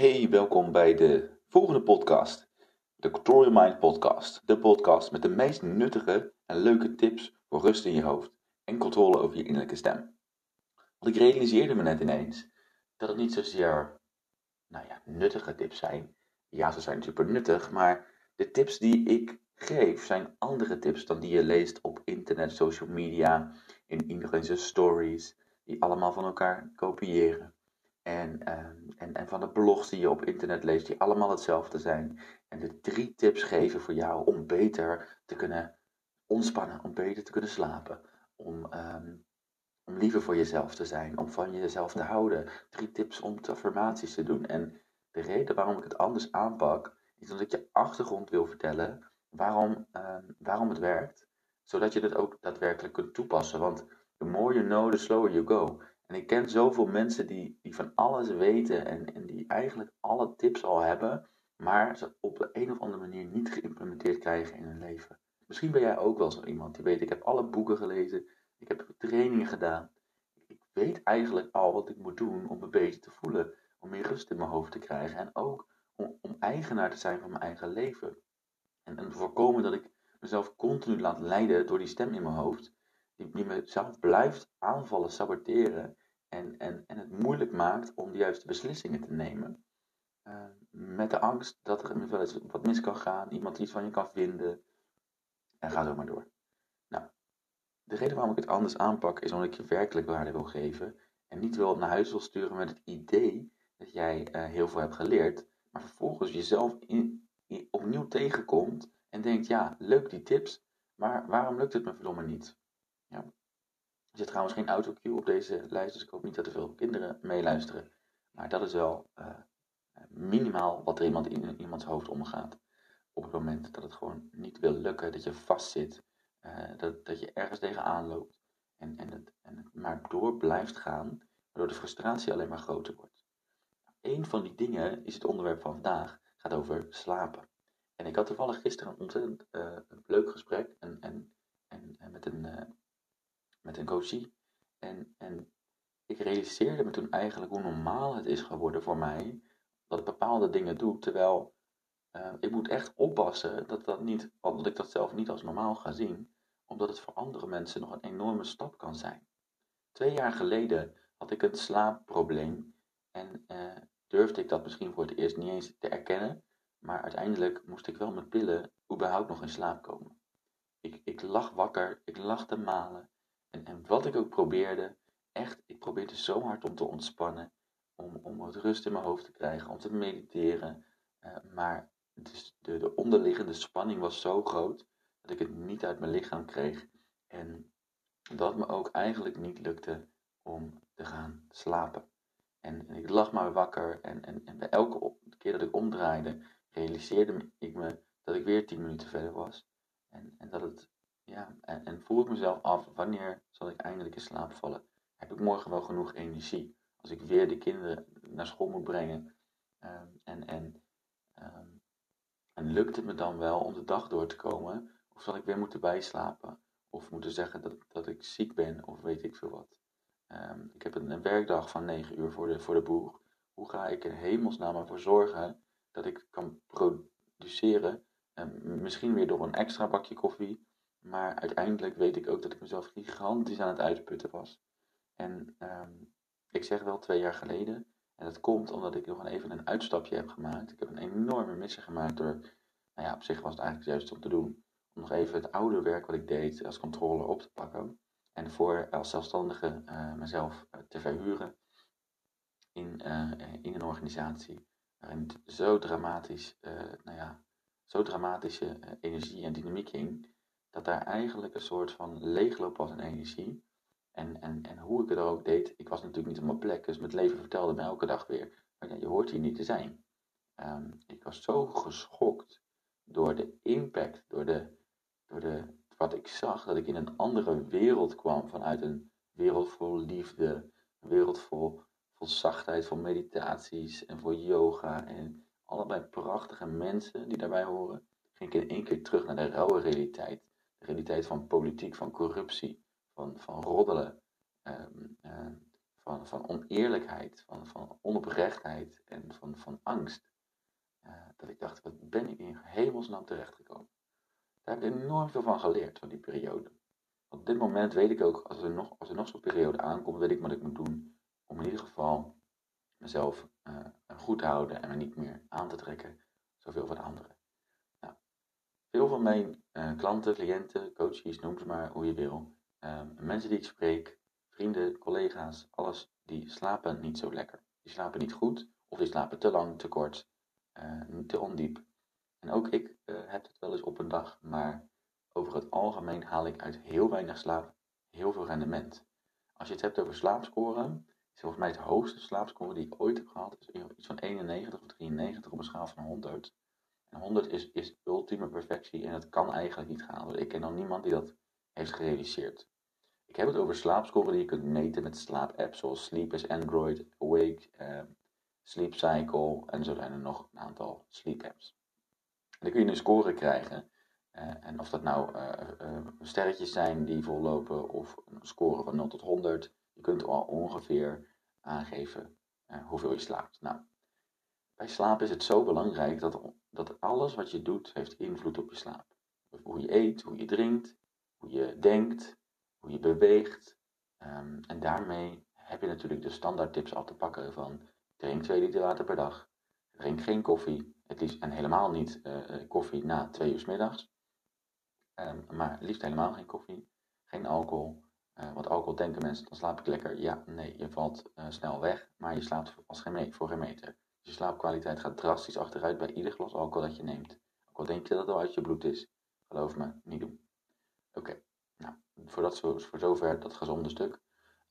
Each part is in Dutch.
Hey, welkom bij de volgende podcast. De Control Your Mind podcast. De podcast met de meest nuttige en leuke tips voor rust in je hoofd en controle over je innerlijke stem. Want ik realiseerde me net ineens dat het niet zozeer, nou ja, nuttige tips zijn. Ja, ze zijn super nuttig, maar de tips die ik geef zijn andere tips dan die je leest op internet, social media, in iedereen stories, die allemaal van elkaar kopiëren. En, ehm, en, en van de blogs die je op internet leest, die allemaal hetzelfde zijn. En de drie tips geven voor jou om beter te kunnen ontspannen, om beter te kunnen slapen. Om, um, om liever voor jezelf te zijn, om van jezelf te houden. Drie tips om affirmaties te doen. En de reden waarom ik het anders aanpak, is dat ik je achtergrond wil vertellen waarom, um, waarom het werkt. Zodat je het ook daadwerkelijk kunt toepassen. Want the more you know, the slower you go. En ik ken zoveel mensen die, die van alles weten en, en die eigenlijk alle tips al hebben, maar ze op de een of andere manier niet geïmplementeerd krijgen in hun leven. Misschien ben jij ook wel zo iemand die weet, ik heb alle boeken gelezen, ik heb trainingen gedaan. Ik weet eigenlijk al wat ik moet doen om me beter te voelen, om meer rust in mijn hoofd te krijgen en ook om, eigenaar te zijn van mijn eigen leven. En, en voorkomen dat ik mezelf continu laat leiden door die stem in mijn hoofd, die, die mezelf blijft aanvallen, saboteren en, en, en het moeilijk maakt om de juiste beslissingen te nemen. Uh, met de angst dat er wel eens wat mis kan gaan, iemand iets van je kan vinden. En ga zo maar door. Nou, de reden waarom ik het anders aanpak is omdat ik je werkelijk waarde wil geven. En niet wil naar huis wil sturen met het idee dat jij uh, heel veel hebt geleerd. Maar vervolgens jezelf opnieuw tegenkomt en denkt, ja, leuk die tips. Maar waarom lukt het me verdomme niet? Ja, er zit trouwens geen autocue op deze lijst, dus ik hoop niet dat er veel kinderen meeluisteren. Maar dat is wel uh, minimaal wat er iemand in iemands hoofd omgaat. Op het moment dat het gewoon niet wil lukken, dat je vastzit, uh, dat, dat je ergens tegenaan loopt. En, en, het, en het maar door blijft gaan, waardoor de frustratie alleen maar groter wordt. Een van die dingen is het onderwerp van vandaag, gaat over slapen. En ik had toevallig gisteren een ontzettend uh, leuk gesprek en, en, en, en met een met een coachie. En, en ik realiseerde me toen eigenlijk hoe normaal het is geworden voor mij dat ik bepaalde dingen doe, terwijl uh, ik moet echt oppassen dat, dat, niet, dat ik dat zelf niet als normaal ga zien, omdat het voor andere mensen nog een enorme stap kan zijn. Twee jaar geleden had ik een slaapprobleem en uh, durfde ik dat misschien voor het eerst niet eens te erkennen, maar uiteindelijk moest ik wel met pillen überhaupt nog in slaap komen. Ik, ik lag wakker, ik lag te malen, en, wat ik ook probeerde, echt, ik probeerde zo hard om te ontspannen, om, om wat rust in mijn hoofd te krijgen, om te mediteren. Uh, maar dus de, de onderliggende spanning was zo groot dat ik het niet uit mijn lichaam kreeg. En dat me ook eigenlijk niet lukte om te gaan slapen. En, en ik lag maar wakker en, en, en bij elke keer dat ik omdraaide, realiseerde ik me dat ik weer tien minuten verder was. En, en dat het ja, en, voel ik mezelf af, wanneer zal ik eindelijk in slaap vallen? Heb ik morgen wel genoeg energie? Als ik weer de kinderen naar school moet brengen. Um, en, en, um, en lukt het me dan wel om de dag door te komen? Of zal ik weer moeten bijslapen? Of moeten zeggen dat, dat ik ziek ben of weet ik veel wat? Um, ik heb een, een, werkdag van 9 uur voor de, voor de boeg. Hoe ga ik er hemelsnaam ervoor zorgen dat ik kan produceren? misschien weer door een extra bakje koffie maar uiteindelijk weet ik ook dat ik mezelf gigantisch aan het uitputten was. En um, ik zeg wel twee jaar geleden. En dat komt omdat ik nog even een uitstapje heb gemaakt. Ik heb een enorme missie gemaakt door, nou ja, op zich was het eigenlijk juist om te doen. Om nog even het oude werk wat ik deed als controller op te pakken. En voor als zelfstandige uh, mezelf uh, te verhuren in, uh, in een organisatie. Waarin het zo dramatisch, nou ja, zo dramatische energie en dynamiek ging dat daar eigenlijk een soort van leegloop was aan energie. En, en, en hoe ik het ook deed, ik was natuurlijk niet op mijn plek, dus mijn leven vertelde me elke dag weer, ja, je hoort hier niet te zijn. Um, ik was zo geschokt door de impact, door, de, door de, wat ik zag, dat ik in een andere wereld kwam, vanuit een wereld vol liefde, een wereld vol, vol zachtheid, vol meditaties en voor yoga en allerlei prachtige mensen die daarbij horen, ging ik in één keer terug naar de rauwe realiteit de realiteit van politiek, van corruptie, van, van roddelen, um, uh, van, van oneerlijkheid, van, van onoprechtheid en van, van angst. Uh, dat ik dacht, wat ben ik in hemelsnaam terechtgekomen? Daar heb ik enorm veel van geleerd, van die periode. Op dit moment weet ik ook, als er nog, als er nog zo'n periode aankomt, weet ik wat ik moet doen. Om in ieder geval mezelf uh, goed te houden en me niet meer aan te trekken zoveel van anderen. Veel van mijn uh, klanten, cliënten, coaches, noem ze maar hoe je wil. Um, mensen die ik spreek, vrienden, collega's, alles, die slapen niet zo lekker. Die slapen niet goed of die slapen te lang, te kort, uh, te ondiep. En ook ik heb het wel eens op een dag, maar over het algemeen haal ik uit heel weinig slaap heel veel rendement. Als je het hebt over slaapscoren, is volgens mij het hoogste slaapscore die ik ooit heb gehad, is iets van 91 of 93 op een schaal van 100. En 100 is, is ultieme perfectie en het kan eigenlijk niet gaan. Ik ken nog niemand die dat heeft gerealiseerd. Ik heb het over slaapscoren die je kunt meten met slaapapps zoals Sleep is Android, Awake, uh, Sleep Cycle en zo zijn er nog een aantal sleep apps. En dan kun je een score krijgen uh, en of dat nou uh, sterretjes zijn die vollopen of een score van 0 tot 100, je kunt al ongeveer aangeven hoeveel je slaapt. Nou, bij slaap is het zo belangrijk dat, dat alles wat je doet heeft invloed op je slaap. Hoe je eet, hoe je drinkt, hoe je denkt, hoe je beweegt. Um, en daarmee heb je natuurlijk de standaard tips al te pakken van drink 2 liter water per dag, drink geen koffie, het liefst, en helemaal niet uh, koffie na 2 uur s middags. Um, maar liefst helemaal geen koffie, geen alcohol. Uh, want alcohol denken mensen, dan slaap ik lekker. Ja, nee, je valt snel weg, maar je slaapt als voor geen meter. Je slaapkwaliteit gaat drastisch achteruit bij ieder glas alcohol dat je neemt. Ook al denk je dat het al uit je bloed is. Geloof me, niet doen. Oké, nou, voor, dat, voor zover dat gezonde stuk.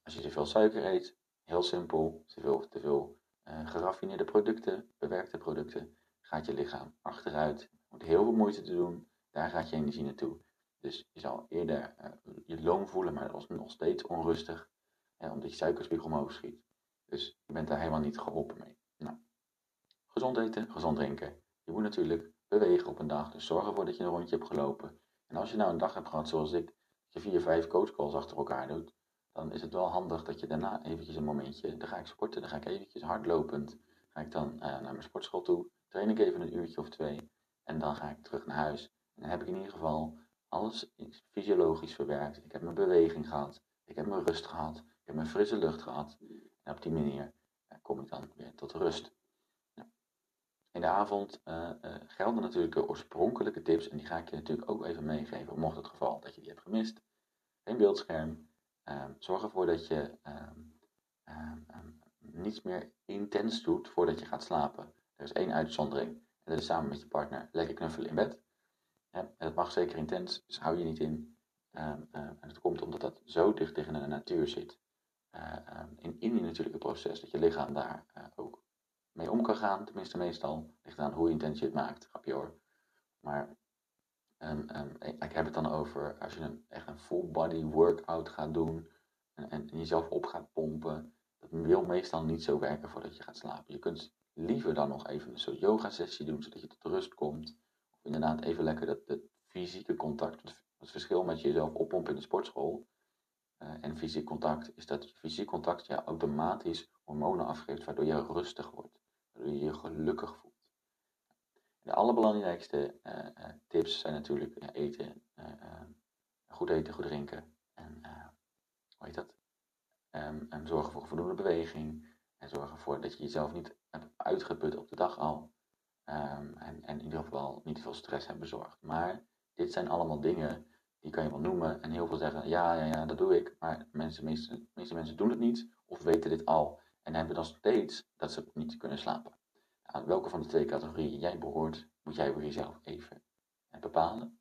Als je te veel suiker eet, heel simpel, te veel, te veel uh, geraffineerde producten, bewerkte producten, gaat je lichaam achteruit. Je moet heel veel moeite te doen daar gaat je energie naartoe. Dus je zal eerder uh, je loon voelen, maar dat is nog steeds onrustig, omdat je suikerspiegel omhoog schiet. Dus je bent daar helemaal niet geholpen mee. Nou, gezond eten, gezond drinken. Je moet natuurlijk bewegen op een dag, dus zorg ervoor dat je een rondje hebt gelopen. En als je nou een dag hebt gehad zoals ik, dat je vier, vijf coachcalls achter elkaar doet, dan is het wel handig dat je daarna eventjes een momentje, dan ga ik sporten, dan ga ik eventjes hardlopend, ga ik dan uh, naar mijn sportschool toe, train ik even een uurtje of twee en dan ga ik terug naar huis dan heb ik in ieder geval alles fysiologisch verwerkt. Ik heb mijn beweging gehad. Ik heb mijn rust gehad. Ik heb mijn frisse lucht gehad. En op die manier kom ik dan weer tot rust. In de avond uh, uh, gelden natuurlijk de oorspronkelijke tips. En die ga ik je natuurlijk ook even meegeven. Mocht het geval dat je die hebt gemist. Geen beeldscherm. Uh, zorg ervoor dat je ehm, ehm, ehm, niets meer intens doet voordat je gaat slapen. Er is één uitzondering. En dat is samen met je partner lekker knuffelen in bed. En dat mag zeker intens, dus hou je niet in. En het komt omdat dat zo dicht tegen de natuur zit. Um, in, in die natuurlijke proces, dat je lichaam daar ook mee om kan gaan. Tenminste, meestal ligt aan hoe intens je het maakt. Grapje hoor. Maar um, ik heb het dan over als je een, echt een full body workout gaat doen. En, en, jezelf op gaat pompen. Dat wil meestal niet zo werken voordat je gaat slapen. Je kunt liever dan nog even een soort yoga sessie doen, zodat je tot rust komt inderdaad even lekker dat, fysieke contact. Het verschil met jezelf oppompen in de sportschool uh, en fysiek contact is dat fysiek contact je automatisch hormonen afgeeft, waardoor je rustig wordt, waardoor je je gelukkig voelt. De allerbelangrijkste uh, uh, tips zijn natuurlijk eten, goed eten, goed drinken en heet dat? Um, en zorgen voor voldoende beweging en zorgen ervoor dat je jezelf niet hebt uitgeput op de dag al. Um, en, en in ieder geval niet veel stress hebben bezorgd. Maar dit zijn allemaal dingen die kan je wel noemen. En heel veel zeggen, ja, ja, ja, dat doe ik. Maar mensen, meeste mensen doen het niet of weten dit al. En hebben dan steeds dat ze niet kunnen slapen. Aan welke van de twee categorieën jij behoort, moet jij voor jezelf even bepalen.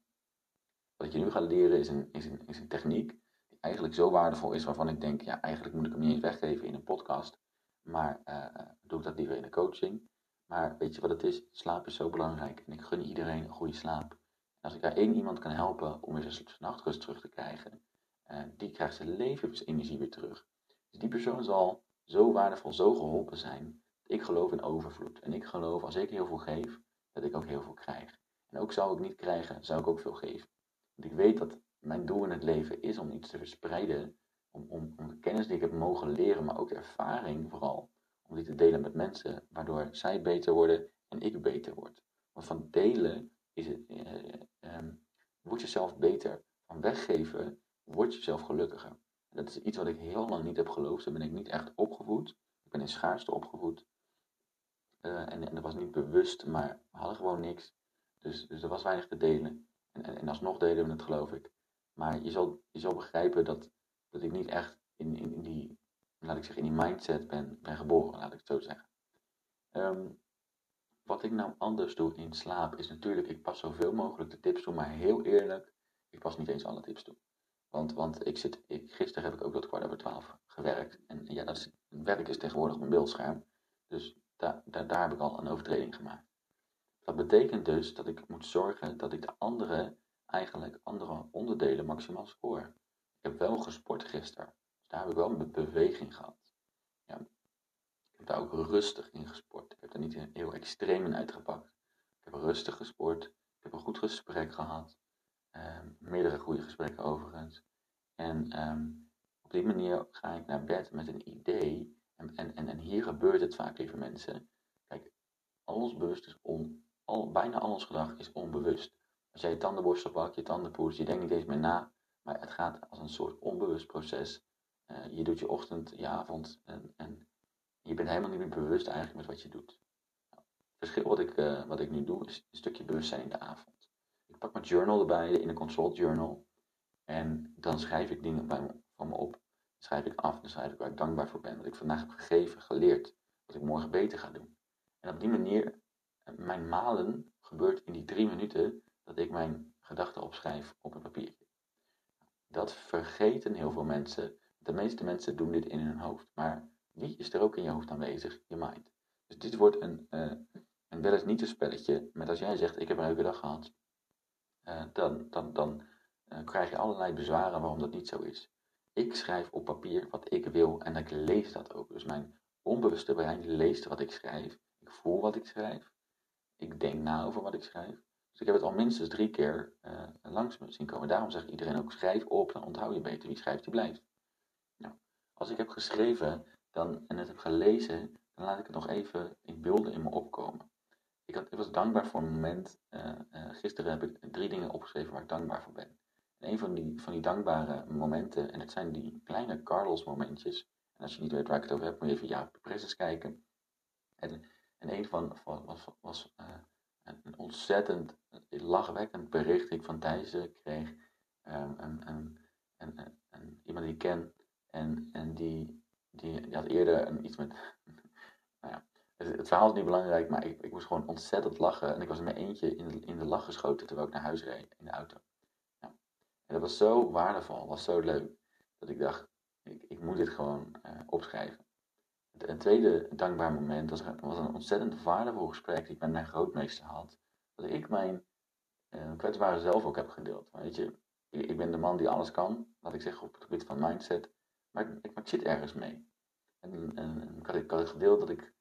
Wat ik je nu ga leren is een, is een, is een techniek die eigenlijk zo waardevol is, waarvan ik denk, ja, eigenlijk moet ik hem niet eens weggeven in een podcast. Maar uh, doe ik dat liever in de coaching. Maar weet je wat het is? Slaap is zo belangrijk. En ik gun iedereen een goede slaap. En als ik daar één iemand kan helpen om weer zijn nachtrust terug te krijgen, die krijgt zijn levensenergie weer terug. Dus die persoon zal zo waardevol, zo geholpen zijn. Ik geloof in overvloed. En ik geloof, als ik heel veel geef, dat ik ook heel veel krijg. En ook zou ik niet krijgen, zou ik ook veel geven. Want ik weet dat mijn doel in het leven is om iets te verspreiden, om, om, om de kennis die ik heb mogen leren, maar ook de ervaring vooral, om die te delen met mensen, waardoor zij beter worden en ik beter word. Want van delen is het, eh, eh, word je zelf beter. Van weggeven word je zelf gelukkiger. Dat is iets wat ik heel lang niet heb geloofd. Daar ben ik niet echt opgevoed. Ik ben in schaarste opgevoed. Uh, en, en dat was niet bewust, maar we hadden gewoon niks. Dus, dus er was weinig te delen. En, en, en alsnog deden we het, geloof ik. Maar je zal, je zal begrijpen dat, dat ik niet echt in, in, in die, laat ik zeggen, in die mindset ben, geboren, laat ik het zo zeggen. Um, wat ik nou anders doe in slaap is natuurlijk, ik pas zoveel mogelijk de tips toe, maar heel eerlijk, ik pas niet eens alle tips toe. Want, want ik zit, ik, gisteren heb ik ook tot kwart over twaalf gewerkt. En ja, dat werk is tegenwoordig een beeldscherm. Dus daar, daar, daar heb ik al een overtreding gemaakt. Dat betekent dus dat ik moet zorgen dat ik de andere, eigenlijk andere onderdelen maximaal score. Ik heb wel gesport gisteren. Dus daar heb ik wel een beweging gehad. Ja. Ik heb daar ook rustig in gesport. Ik heb er niet heel extreem in uitgepakt. Ik heb rustig gesport. Ik heb een goed gesprek gehad. Um, meerdere goede gesprekken overigens. En um, op die manier ga ik naar bed met een idee. En, en, en, en hier gebeurt het vaak, lieve mensen. Kijk, alles bewust is on, al, bijna al ons gedrag is onbewust. Als jij je tandenborstel pakt, je tandenpoets, je denkt niet eens meer na. Maar het gaat als een soort onbewust proces. Uh, je doet je ochtend, je avond en, en je bent helemaal niet meer bewust eigenlijk met wat je doet. Nou, het verschil wat ik, uh, wat ik nu doe is een stukje bewustzijn in de avond. Pak mijn journal erbij, in een consult journal. En dan schrijf ik dingen bij me, van me op. Schrijf ik af, dan schrijf ik waar ik dankbaar voor ben. Wat ik vandaag heb gegeven, geleerd. Wat ik morgen beter ga doen. En op die manier, eh, mijn malen gebeurt in die drie minuten dat ik mijn gedachten opschrijf op een papiertje. Dat vergeten heel veel mensen. De meeste mensen doen dit in hun hoofd. Maar wie is er ook in je hoofd aanwezig? Je mind. Dus dit wordt een, uh, een wel eens niet een spelletje. Met als jij zegt, ik heb een leuke dag gehad. Uh, dan, dan, dan uh, krijg je allerlei bezwaren waarom dat niet zo is. Ik schrijf op papier wat ik wil en ik lees dat ook. Dus mijn onbewuste brein leest wat ik schrijf. Ik voel wat ik schrijf. Ik denk na over wat ik schrijf. Dus ik heb het al minstens drie keer uh, langs me zien komen. Daarom zegt iedereen ook: schrijf op, dan onthoud je beter. Wie schrijft, die blijft. Nou, als ik heb geschreven dan, en het heb gelezen, dan laat ik het nog even in beelden in me opkomen. Ik, ik was dankbaar voor een moment. Uh, uh, gisteren heb ik drie dingen opgeschreven waar ik dankbaar voor ben. En een van die, van die dankbare momenten, en het zijn die kleine Carlos momentjes. En als je niet weet waar ik het over heb, moet je even Jaap Presses kijken. En, en een van was, was uh, een ontzettend lachwekkend bericht ik van Thijssen kreeg. Um, en, en, en, en, iemand die ik ken. En, en die, die, die had eerder een, iets met. Nou het, verhaal is niet belangrijk, maar ik, ik moest gewoon ontzettend lachen. En ik was in mijn eentje in de, in de lach geschoten terwijl ik naar huis reed in de auto. En dat was zo waardevol, was zo leuk, dat ik dacht, ik, ik moet dit gewoon uh, opschrijven. Een tweede dankbaar moment was, was, een ontzettend waardevol gesprek die ik met mijn grootmeester had. Dat ik mijn uh, kwetsbare zelf ook heb gedeeld. Weet je, ik, ben de man die alles kan, laat ik zeggen op het gebied van mindset, maar ik, ik, zit ergens mee. En, en ik, had, ik gedeeld dat ik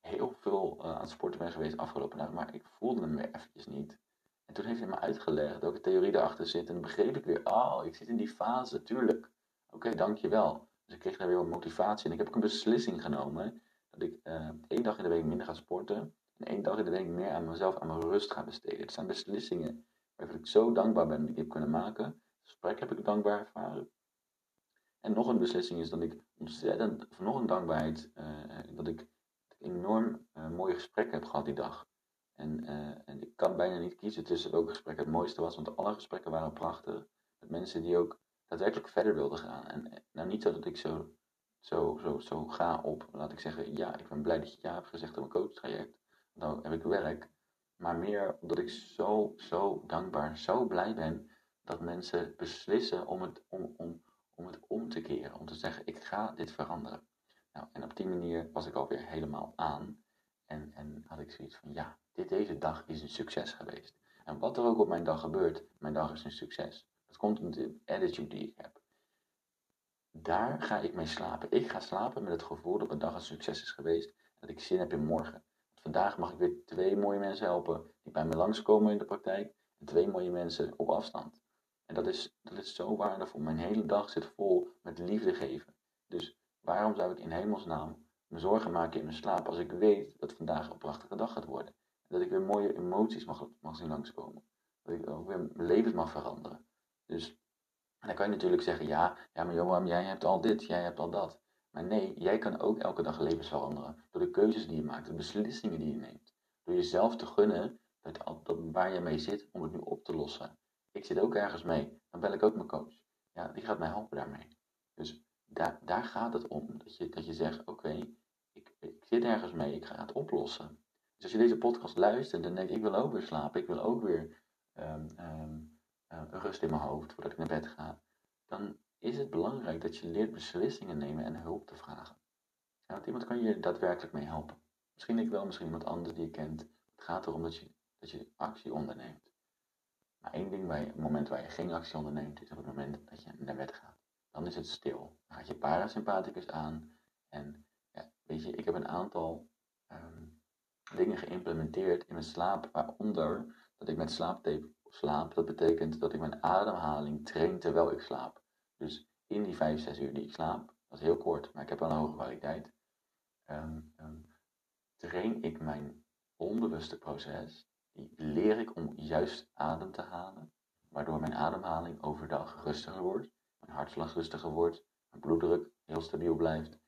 heel veel uh, aan het sporten ben geweest afgelopen dagen, maar ik voelde me eventjes niet. En toen heeft hij me uitgelegd welke theorie erachter zit. En dan begreep ik weer, oh, ik zit in die fase, tuurlijk. Oké, dankjewel. Dus ik kreeg daar weer wat motivatie. En ik heb ook een beslissing genomen dat ik uh, één dag in de week minder ga sporten. En één dag in de week meer aan mezelf, aan mijn rust ga besteden. Het zijn beslissingen waarvoor ik zo dankbaar ben dat ik heb kunnen maken. Het gesprek heb ik dankbaar ervaren. En nog een beslissing is dat ik ontzettend, of nog een dankbaarheid, uh, dat ik enorm uh, mooie gesprekken heb gehad die dag. En, uh, en ik kan bijna niet kiezen tussen welk gesprek het mooiste was, want alle gesprekken waren prachtig. Met mensen die ook daadwerkelijk verder wilden gaan. En nou niet zo dat ik zo, zo, zo, zo ga op, laat ik zeggen, ja, ik ben blij dat je ja hebt gezegd op mijn coachtraject. Nou heb ik werk. Maar meer omdat ik zo, zo dankbaar, zo blij ben dat mensen beslissen om het om, om, om het om te keren. Om te zeggen, ik ga dit veranderen. Nou, en op die manier was ik alweer helemaal aan. En, en had ik zoiets van, ja, dit, deze dag is een succes geweest. En wat er ook op mijn dag gebeurt, mijn dag is een succes. Dat komt om de attitude die ik heb. Daar ga ik mee slapen. Ik ga slapen met het gevoel dat mijn dag een succes is geweest. Dat ik zin heb in morgen. vandaag mag ik weer twee mooie mensen helpen die bij me langskomen in de praktijk. En twee mooie mensen op afstand. En dat is, dat is zo waardevol. Mijn hele dag zit vol met liefde geven. Dus waarom zou ik in hemelsnaam me zorgen maken in mijn slaap als ik weet dat vandaag een prachtige dag gaat worden? Dat ik weer mooie emoties mag, mag zien langskomen. Dat ik ook weer mijn leven mag veranderen. Dus dan kan je natuurlijk zeggen, ja, ja, maar Johan, jij hebt al dit, jij hebt al dat. Maar nee, jij kan ook elke dag levens veranderen. Door de keuzes die je maakt, de beslissingen die je neemt. Door jezelf te gunnen dat, dat waar je mee zit, om het nu op te lossen. Ik zit ook ergens mee, dan bel ik ook mijn coach. Ja, die gaat mij helpen daarmee. Dus daar, daar gaat het om. Dat je, dat je zegt, oké, ik, ik zit ergens mee, ik ga het oplossen. Dus als je deze podcast luistert en denkt, ik wil ook weer slapen, ik wil ook weer um, um, rust in mijn hoofd voordat ik naar bed ga. Dan is het belangrijk dat je leert beslissingen nemen en hulp te vragen. Ja, want iemand kan je daadwerkelijk mee helpen. Misschien ik wel, misschien iemand anders die je kent. Het gaat erom dat je, dat je actie onderneemt. Maar één ding, bij het moment waar je geen actie onderneemt, is op het moment dat je naar bed gaat. Dan is het stil. Dan gaat je parasympathicus aan. En ja, weet je, ik heb een aantal um, dingen geïmplementeerd in mijn slaap, waaronder dat ik met slaaptape slaap. Dat betekent dat ik mijn ademhaling train terwijl ik slaap. Dus in die 5, 6 uur die ik slaap, dat is heel kort, maar ik heb wel een hoge kwaliteit, um, um, train ik mijn onbewuste proces. Die leer ik om juist adem te halen, waardoor mijn ademhaling overdag rustiger wordt, hartslag rustiger wordt, mijn bloeddruk heel stabiel blijft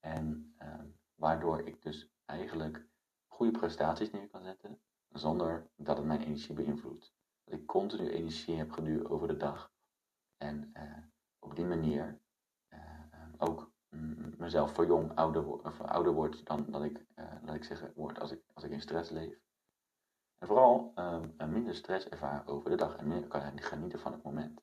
en um, waardoor ik dus eigenlijk goede prestaties neer kan zetten, zonder dat het mijn energie beïnvloedt. Dat ik continu energie heb gedurende over de dag. En uh, op die manier uh, ook mezelf verjong, ouder, ouder word dan dat ik, laat ik zeggen, word als ik, als ik in stress leef. En vooral minder stress ervaren over de dag en meer kan genieten van het moment.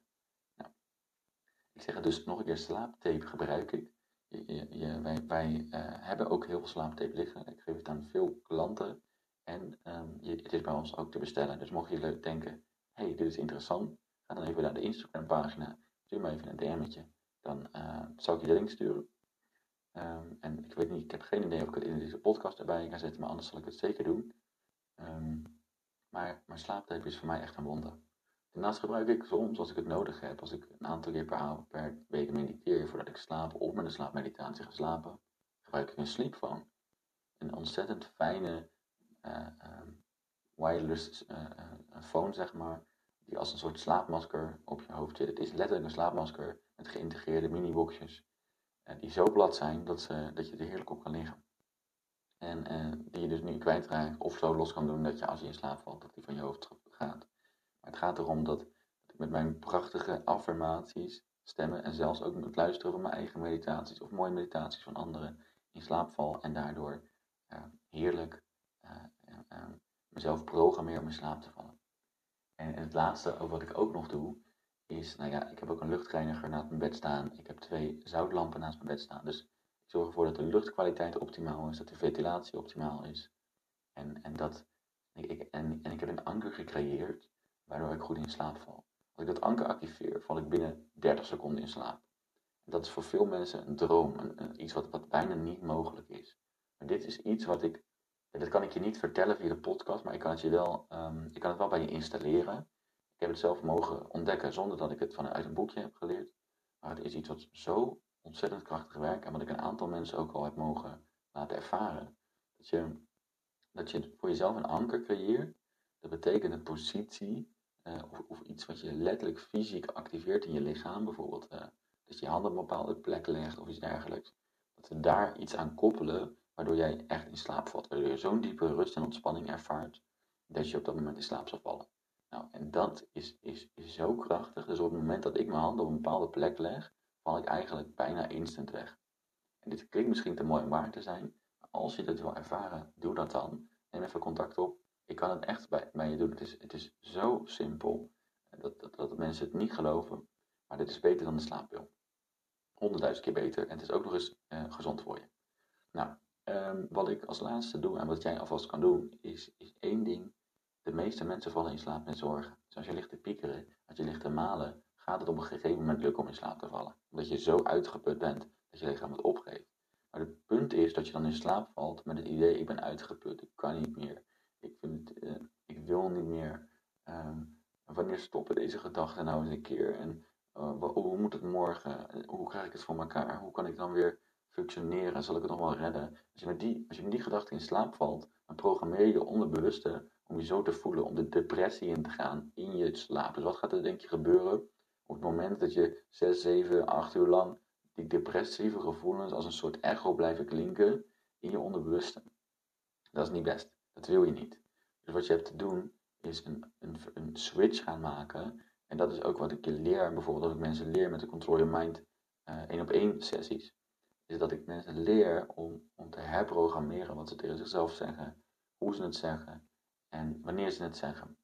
Ik zeg het dus nog een keer, slaaptape gebruik ik. Je, wij wij hebben ook heel veel slaaptape liggen. Ik geef het aan veel klanten. En um, je, het is bij ons ook te bestellen. Dus mocht je denken, hey, dit is interessant, ga dan even naar de Instagram pagina stuur me even een DM'tje. Dan uh, zal ik je de link sturen. Um, en ik weet niet, ik heb geen idee of ik het in deze podcast erbij kan zetten, maar anders zal ik het zeker doen. Um, maar, maar slaaptape is voor mij echt een wonder. Daarnaast gebruik ik soms, als ik het nodig heb, als ik een aantal keer per, per week mediteer voordat ik slaap of met een slaapmeditatie ga slapen, gebruik ik een sleepphone. Een ontzettend fijne uh, um, wireless uh, phone, zeg maar, die als een soort slaapmasker op je hoofd zit. Het is letterlijk een slaapmasker met geïntegreerde mini-boxjes. Die zo plat zijn dat, ze, dat je er heerlijk op kan liggen. En die je dus niet kwijtraakt of zo los kan doen dat je als je in slaap valt, dat die van je hoofd gaat. Maar het gaat erom dat, ik met mijn prachtige affirmaties, stemmen en zelfs ook met luisteren van mijn eigen meditaties of mooie meditaties van anderen in slaap val en daardoor uh, heerlijk mezelf programmeer om in slaap te vallen. En het laatste wat ik ook nog doe, is, nou ja, ik heb ook een luchtreiniger naast mijn bed staan. Ik heb twee zoutlampen naast mijn bed staan. Dus ik zorg ervoor dat de luchtkwaliteit optimaal is, dat de ventilatie optimaal is. En, en, dat, ik, en, en ik heb een anker gecreëerd, waardoor ik goed in slaap val. Als ik dat anker activeer, val ik binnen 30 seconden in slaap. Dat is voor veel mensen een droom, een, iets wat, wat bijna niet mogelijk is. Maar dit is iets wat ik dat kan ik je niet vertellen via de podcast, maar ik kan het, je wel, um, ik kan het wel bij je installeren. Ik heb het zelf mogen ontdekken zonder dat ik het vanuit een boekje heb geleerd. Maar het is iets wat zo ontzettend krachtig werkt en wat ik een aantal mensen ook al heb mogen laten ervaren. Dat je, dat je voor jezelf een anker creëert. Dat betekent een positie uh, of, iets wat je letterlijk fysiek activeert in je lichaam. Bijvoorbeeld uh, dat je je handen op een bepaalde plek legt of iets dergelijks. Dat we daar iets aan koppelen waardoor jij echt in slaap valt. Waardoor je zo'n diepe rust en ontspanning ervaart, dat je op dat moment in slaap zal vallen. Nou, en dat is, is, is zo krachtig. Dus op het moment dat ik mijn hand op een bepaalde plek leg, val ik eigenlijk bijna instant weg. En dit klinkt misschien te mooi om waar te zijn, maar als je dit wil ervaren, doe dat dan. Neem even contact op. Ik kan het echt bij, bij je doen. Het is, het is zo simpel dat, dat, dat mensen het niet geloven, maar dit is beter dan de slaappil. Honderdduizend keer beter en het is ook nog eens uh, gezond voor je. Nou, Um, wat ik als laatste doe en wat jij alvast kan doen, is, is één ding. De meeste mensen vallen in slaap met zorgen. Dus als je ligt te piekeren, als je ligt te malen, gaat het op een gegeven moment lukken om in slaap te vallen. Omdat je zo uitgeput bent dat je lichaam het opgeeft. Maar het punt is dat je dan in slaap valt met het idee: ik ben uitgeput, ik kan niet meer, ik, vind het, uh, ik niet meer. Um, wanneer stoppen deze gedachten nou eens een keer? En uh, hoe moet het morgen? Hoe krijg ik het voor elkaar? Hoe kan ik dan weer functioneren? Zal ik het nog wel redden? Als je met die, als je met die gedachten in slaap valt, dan programmeer je je onderbewuste om je zo te voelen, om de depressie in te gaan in je slaap. Dus wat gaat er denk je gebeuren op het moment dat je 6, 7, 8 uur lang die depressieve gevoelens als een soort echo blijven klinken in je onderbewuste? Dat is niet best. Dat wil je niet. Dus wat je hebt te doen is een, een, een switch gaan maken. En dat is ook wat ik je leer, bijvoorbeeld als ik mensen leer met de Control Your Mind uh, één op één sessies. Is dat ik mensen leer om, om te herprogrammeren wat ze tegen zichzelf zeggen, hoe ze het zeggen en wanneer ze het zeggen.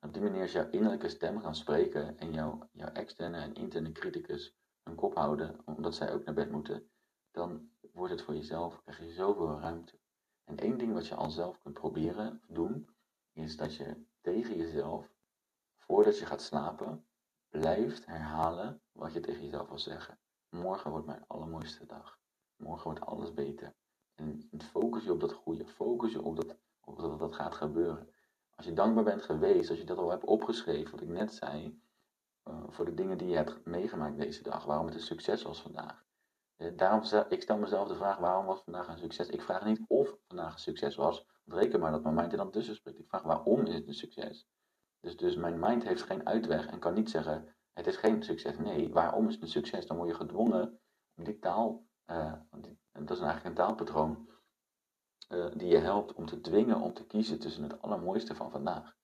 op die manier is jouw innerlijke stem gaan spreken en jouw, jouw externe en interne criticus hun kop houden, omdat zij ook naar bed moeten, dan wordt het voor jezelf, krijg je zoveel ruimte. En één ding wat je al zelf kunt proberen doen, is dat je tegen jezelf, voordat je gaat slapen, blijft herhalen wat je tegen jezelf wil zeggen. Morgen wordt mijn allermooiste dag. Morgen wordt alles beter. En focus je op dat goede. Focus je op dat, op dat dat gaat gebeuren. Als je dankbaar bent geweest, als je dat al hebt opgeschreven, wat ik net zei, uh, voor de dingen die je hebt meegemaakt deze dag, waarom het een succes was vandaag. Uh, daarom stel, ik stel mezelf de vraag, waarom was vandaag een succes? Ik vraag niet of vandaag een succes was, reken maar dat mijn mind er dan tussen spreekt. Ik vraag, waarom is het een succes? Dus, dus mijn mind heeft geen uitweg en kan niet zeggen, het is geen succes. Nee, waarom is het een succes? Dan word je gedwongen om die taal, uh, dat is eigenlijk een taalpatroon, uh, die je helpt om te dwingen om te kiezen tussen het allermooiste van vandaag.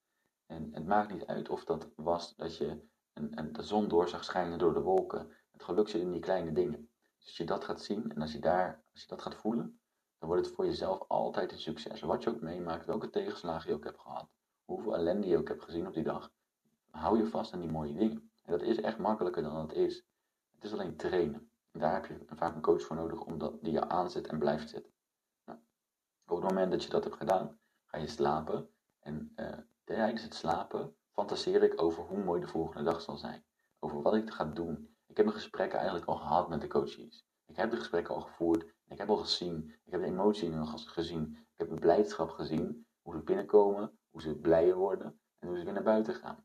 En het maakt niet uit of dat was dat je een, een, de zon door zag schijnen door de wolken. Het geluk zit in die kleine dingen. Dus als je dat gaat zien en als je, daar, als je dat gaat voelen, dan wordt het voor jezelf altijd een succes. Wat je ook meemaakt, welke tegenslagen je ook hebt gehad, hoeveel ellende je ook hebt gezien op die dag, hou je vast aan die mooie dingen. En dat is echt makkelijker dan het is. Het is alleen trainen. En daar heb je vaak een coach voor nodig, omdat die je aanzet en blijft zitten. Nou, op het moment dat je dat hebt gedaan, ga je slapen. En uh, tijdens het slapen fantaseer ik over hoe mooi de volgende dag zal zijn. Over wat ik ga doen. Ik heb mijn gesprekken eigenlijk al gehad met de coaches. Ik heb de gesprekken al gevoerd. Ik heb al gezien. Ik heb de emotie in hun gezien. Ik heb de blijdschap gezien. Hoe ze binnenkomen. Hoe ze blijer worden. En hoe ze weer naar buiten gaan.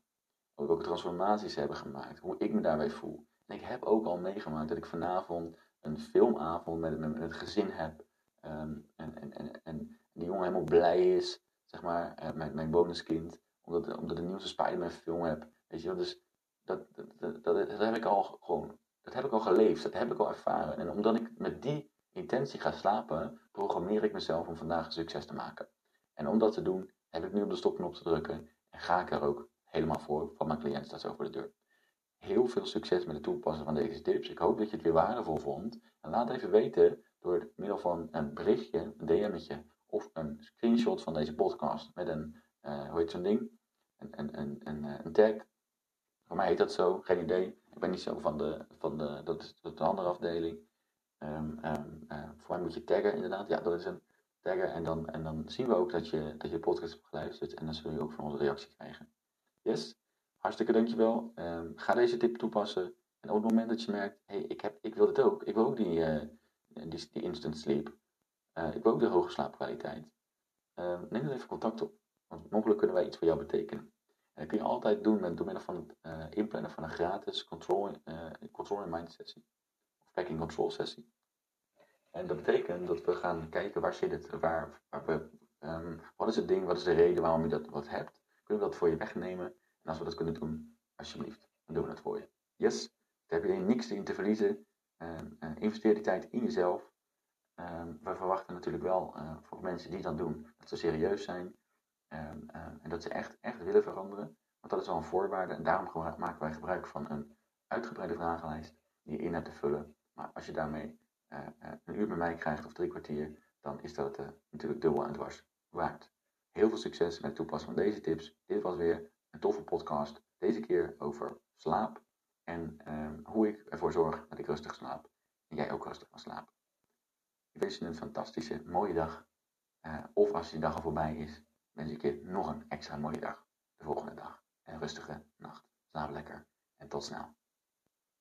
Welke transformaties ze hebben gemaakt. Hoe ik me daarbij voel. En ik heb ook al meegemaakt dat ik vanavond een filmavond met, met, met het gezin heb. Um, en, en, en, en die jongen helemaal blij is. Zeg maar, uh, mijn, mijn bonuskind. Omdat, omdat ik een nieuwste Spider-Man film heb. Weet je wel, dus dat, dat, dat, dat heb ik al gewoon dat heb ik al geleefd, dat heb ik al ervaren. En omdat ik met die intentie ga slapen, programmeer ik mezelf om vandaag een succes te maken. En om dat te doen, heb ik nu op de stopknop te drukken en ga ik er ook helemaal voor, van mijn cliënt staat zo voor de deur. Heel veel succes met het toepassen van deze tips. Ik hoop dat je het weer waardevol vond. En laat even weten door middel van een berichtje, een DM'tje of een screenshot van deze podcast met een, uh, hoe heet zo'n ding? Eh, een tag. Voor mij heet dat zo, geen idee. Ik ben niet zo van de, van de dat is een andere afdeling. Um, um, uh, voor mij moet je taggen inderdaad. Ja, dat is een taggen. En dan, en dan zien we ook dat je, dat je podcast hebt geluisterd. En dan zul je ook van onze reactie krijgen. Yes, hartstikke dankjewel. Um, ga deze tip toepassen. En op het moment dat je merkt, hé, hey, ik, heb, ik wil dit ook. Ik wil ook die, uh, die, die instant sleep. Uh, ik wil ook de hoge slaapkwaliteit. neem dan even contact op. Want mogelijk kunnen wij iets voor jou betekenen. En dat kun je altijd doen door middel van het uh, inplannen van een gratis control, control in mind sessie. Of packing control sessie. En dat betekent dat we gaan kijken waar zit het, waar, waar we, um, wat is het ding, wat is de reden waarom je dat wat hebt. Kunnen we dat voor je wegnemen? En als we dat kunnen doen, alsjeblieft, dan doen we dat voor je. Yes, daar heb je niks in te verliezen. Um, uh, investeer die tijd in jezelf. Um, we verwachten natuurlijk wel uh, voor mensen die dat doen, dat ze serieus zijn, en, uh, en dat ze echt, echt willen veranderen. Want dat is wel een voorwaarde. En daarom maken wij gebruik van een uitgebreide vragenlijst die je in hebt te vullen. Als je daarmee uh, uh, een uur bij mij krijgt of drie kwartier, dan is dat natuurlijk dubbel en dwars waard. Heel veel succes met het toepassen van deze tips. Dit was weer een toffe podcast. Deze keer over slaap en ehm, hoe ik ervoor zorg dat ik rustig slaap. En jij ook rustig kan slapen. Ik wens je een fantastische, mooie dag. of als die dag al voorbij is, wens ik je nog een extra mooie dag de volgende dag. En rustige